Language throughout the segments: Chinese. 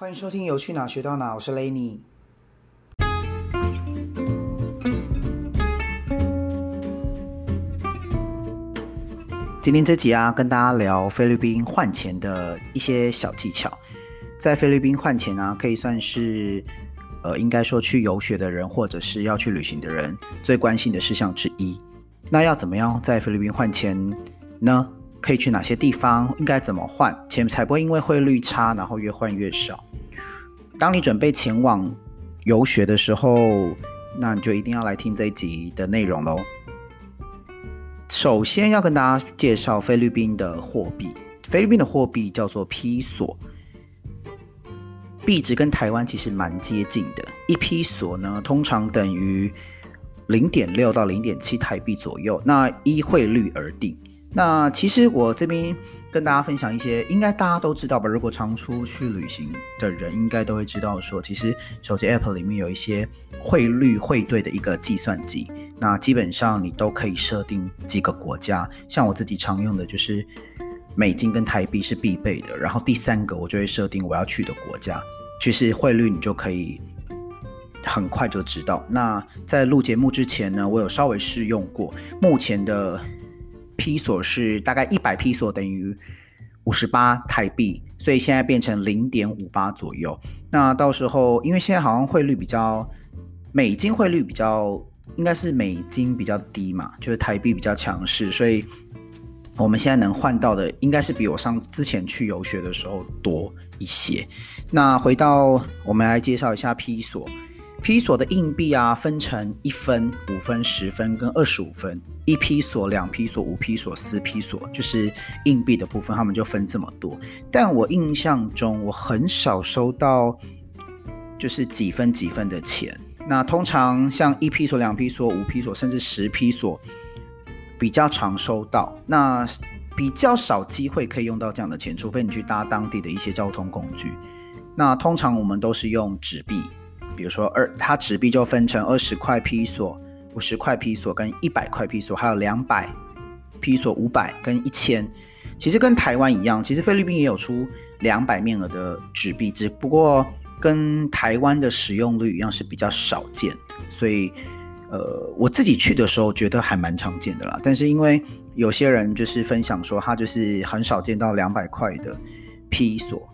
欢迎收听《有去哪学到哪》，我是 Lenny。今天这集啊，跟大家聊菲律宾换钱的一些小技巧。在菲律宾换钱啊，可以算是呃，应该说去游学的人或者是要去旅行的人最关心的事项之一。那要怎么样在菲律宾换钱呢？可以去哪些地方？应该怎么换钱才不会因为汇率差，然后越换越少？当你准备前往游学的时候，那你就一定要来听这一集的内容喽。首先要跟大家介绍菲律宾的货币，菲律宾的货币叫做披索，币值跟台湾其实蛮接近的，一披索呢通常等于零点六到零点七台币左右，那依汇率而定。那其实我这边跟大家分享一些，应该大家都知道吧？如果常出去旅行的人，应该都会知道说，其实手机 App 里面有一些汇率汇兑的一个计算机。那基本上你都可以设定几个国家，像我自己常用的就是美金跟台币是必备的。然后第三个我就会设定我要去的国家，其实汇率你就可以很快就知道。那在录节目之前呢，我有稍微试用过，目前的。批索是大概一百批索等于五十八台币，所以现在变成零点五八左右。那到时候，因为现在好像汇率比较，美金汇率比较，应该是美金比较低嘛，就是台币比较强势，所以我们现在能换到的，应该是比我上之前去游学的时候多一些。那回到我们来介绍一下批索。批索的硬币啊，分成一分、五分、十分跟二十五分。一批索、两批索、五批索、四批索，就是硬币的部分，他们就分这么多。但我印象中，我很少收到就是几分几分的钱。那通常像一批索、两批索、五批索，甚至十批索，比较常收到。那比较少机会可以用到这样的钱，除非你去搭当地的一些交通工具。那通常我们都是用纸币。比如说二，它纸币就分成二十块批索、五十块批索跟一百块批索，还有两百批索、五百跟一千。其实跟台湾一样，其实菲律宾也有出两百面额的纸币，只不过跟台湾的使用率一样是比较少见。所以，呃，我自己去的时候觉得还蛮常见的啦。但是因为有些人就是分享说，他就是很少见到两百块的批索。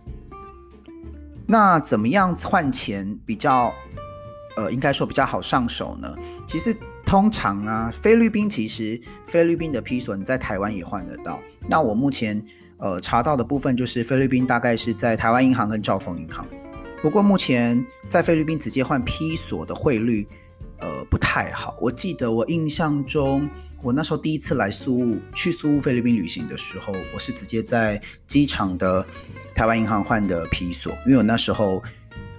那怎么样换钱比较，呃，应该说比较好上手呢？其实通常啊，菲律宾其实菲律宾的批索你在台湾也换得到。那我目前呃查到的部分就是菲律宾大概是在台湾银行跟兆丰银行。不过目前在菲律宾直接换批索的汇率呃不太好。我记得我印象中，我那时候第一次来苏务去苏务菲律宾旅行的时候，我是直接在机场的。台湾银行换的皮索，因为我那时候，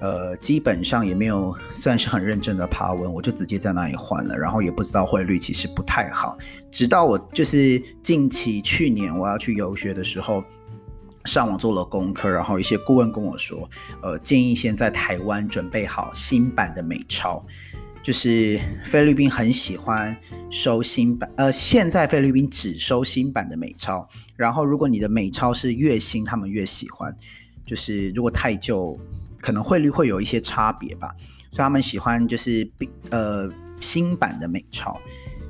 呃，基本上也没有算是很认真的爬文，我就直接在那里换了，然后也不知道汇率其实不太好。直到我就是近期去年我要去游学的时候，上网做了功课，然后一些顾问跟我说，呃，建议先在台湾准备好新版的美钞，就是菲律宾很喜欢收新版，呃，现在菲律宾只收新版的美钞。然后，如果你的美钞是越新，他们越喜欢；就是如果太旧，可能汇率会有一些差别吧。所以他们喜欢就是呃新版的美钞。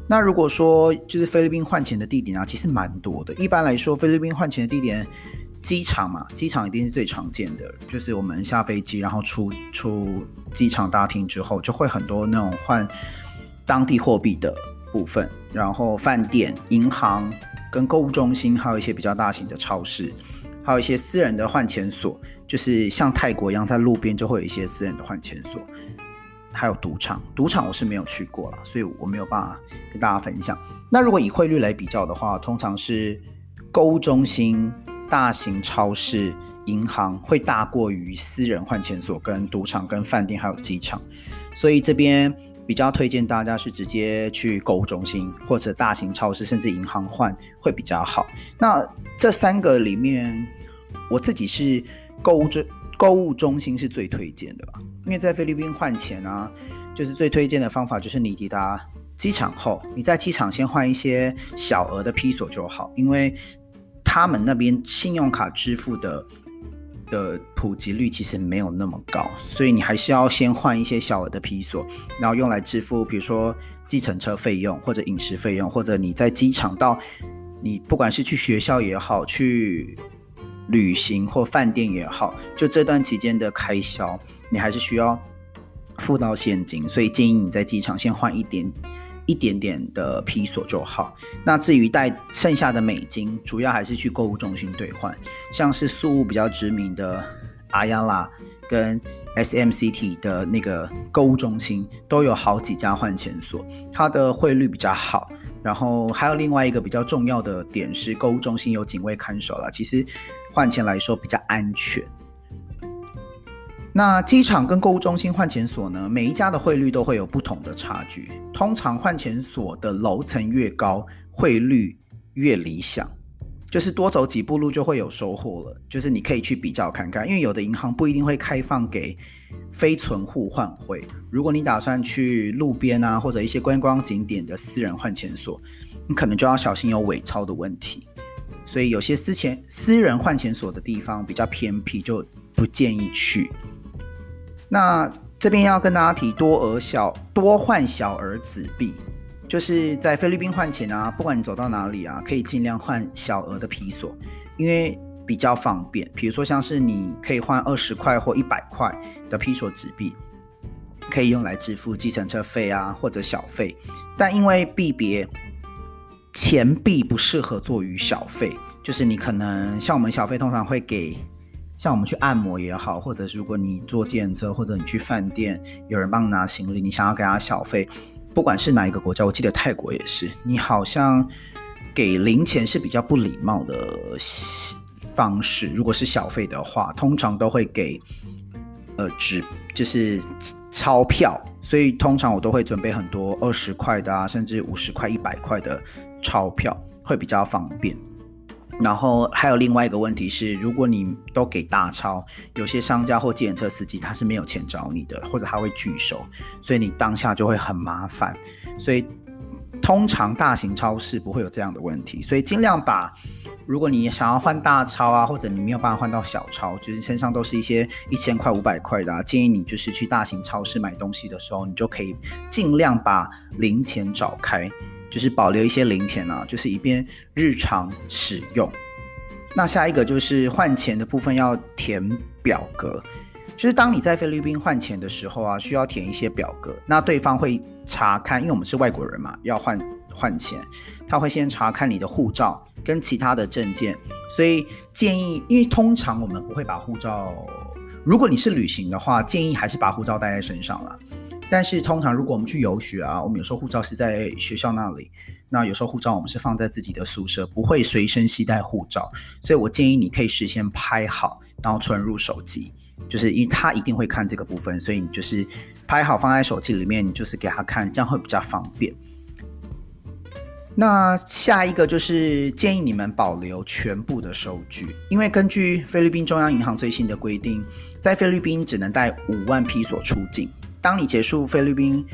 那如果说就是菲律宾换钱的地点啊，其实蛮多的。一般来说，菲律宾换钱的地点，机场嘛，机场一定是最常见的。就是我们下飞机，然后出出机场大厅之后，就会很多那种换当地货币的部分，然后饭店、银行。跟购物中心，还有一些比较大型的超市，还有一些私人的换钱所，就是像泰国一样，在路边就会有一些私人的换钱所，还有赌场。赌场我是没有去过了，所以我没有办法跟大家分享。那如果以汇率来比较的话，通常是购物中心、大型超市、银行会大过于私人换钱所、跟赌场、跟饭店还有机场，所以这边。比较推荐大家是直接去购物中心或者大型超市，甚至银行换会比较好。那这三个里面，我自己是购物中购物中心是最推荐的吧？因为在菲律宾换钱啊，就是最推荐的方法就是你抵达机场后，你在机场先换一些小额的批索就好，因为他们那边信用卡支付的的普及率其实没有那么高，所以你还是要先换一些小额的批索，然后用来支付，比如说计程车费用或者饮食费用，或者你在机场到你不管是去学校也好，去旅行或饭店也好，就这段期间的开销，你还是需要付到现金，所以建议你在机场先换一点。一点点的批索就好。那至于带剩下的美金，主要还是去购物中心兑换，像是宿务比较知名的阿亚拉跟 SMCT 的那个购物中心，都有好几家换钱所，它的汇率比较好。然后还有另外一个比较重要的点是，购物中心有警卫看守了，其实换钱来说比较安全。那机场跟购物中心换钱所呢？每一家的汇率都会有不同的差距。通常换钱所的楼层越高，汇率越理想，就是多走几步路就会有收获了。就是你可以去比较看看，因为有的银行不一定会开放给非存户换汇。如果你打算去路边啊或者一些观光景点的私人换钱所，你可能就要小心有伪钞的问题。所以有些私钱私人换钱所的地方比较偏僻，就不建议去。那这边要跟大家提多额小多换小额纸币，就是在菲律宾换钱啊，不管你走到哪里啊，可以尽量换小额的皮索，因为比较方便。比如说像是你可以换二十块或一百块的皮索纸币，可以用来支付计程车费啊或者小费。但因为币别钱币不适合做于小费，就是你可能像我们小费通常会给。像我们去按摩也好，或者是如果你坐电车，或者你去饭店，有人帮你拿行李，你想要给他小费，不管是哪一个国家，我记得泰国也是，你好像给零钱是比较不礼貌的方式。如果是小费的话，通常都会给呃纸，就是钞票，所以通常我都会准备很多二十块的啊，甚至五十块、一百块的钞票，会比较方便。然后还有另外一个问题是，如果你都给大钞，有些商家或计程车司机他是没有钱找你的，或者他会拒收，所以你当下就会很麻烦。所以通常大型超市不会有这样的问题，所以尽量把，如果你想要换大钞啊，或者你没有办法换到小钞，就是身上都是一些一千块、五百块的，建议你就是去大型超市买东西的时候，你就可以尽量把零钱找开。就是保留一些零钱啊，就是以便日常使用。那下一个就是换钱的部分要填表格，就是当你在菲律宾换钱的时候啊，需要填一些表格。那对方会查看，因为我们是外国人嘛，要换换钱，他会先查看你的护照跟其他的证件。所以建议，因为通常我们不会把护照，如果你是旅行的话，建议还是把护照带在身上了。但是通常，如果我们去游学啊，我们有时候护照是在学校那里，那有时候护照我们是放在自己的宿舍，不会随身携带护照，所以我建议你可以事先拍好，然后存入手机，就是因为他一定会看这个部分，所以你就是拍好放在手机里面，你就是给他看，这样会比较方便。那下一个就是建议你们保留全部的收据，因为根据菲律宾中央银行最新的规定，在菲律宾只能带五万披索出境。当你结束菲律宾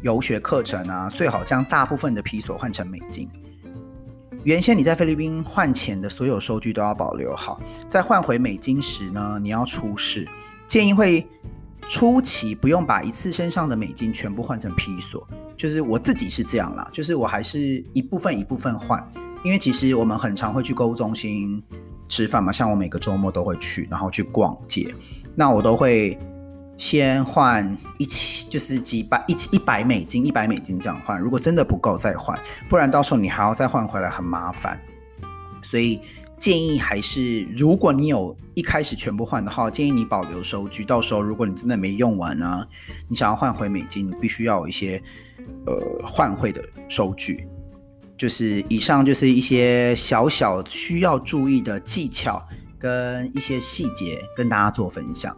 游学课程啊，最好将大部分的皮索换成美金。原先你在菲律宾换钱的所有收据都要保留好，在换回美金时呢，你要出示。建议会初期不用把一次身上的美金全部换成皮索，就是我自己是这样啦，就是我还是一部分一部分换，因为其实我们很常会去购物中心吃饭嘛，像我每个周末都会去，然后去逛街，那我都会。先换一千，就是几百一一百美金，一百美金这样换。如果真的不够再换，不然到时候你还要再换回来，很麻烦。所以建议还是，如果你有一开始全部换的话，建议你保留收据。到时候如果你真的没用完呢，你想要换回美金，你必须要有一些呃换汇的收据。就是以上就是一些小小需要注意的技巧跟一些细节，跟大家做分享。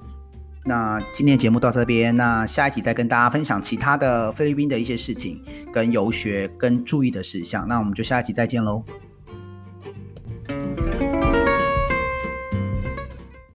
那今天节目到这边，那下一集再跟大家分享其他的菲律宾的一些事情，跟游学跟注意的事项。那我们就下一集再见喽。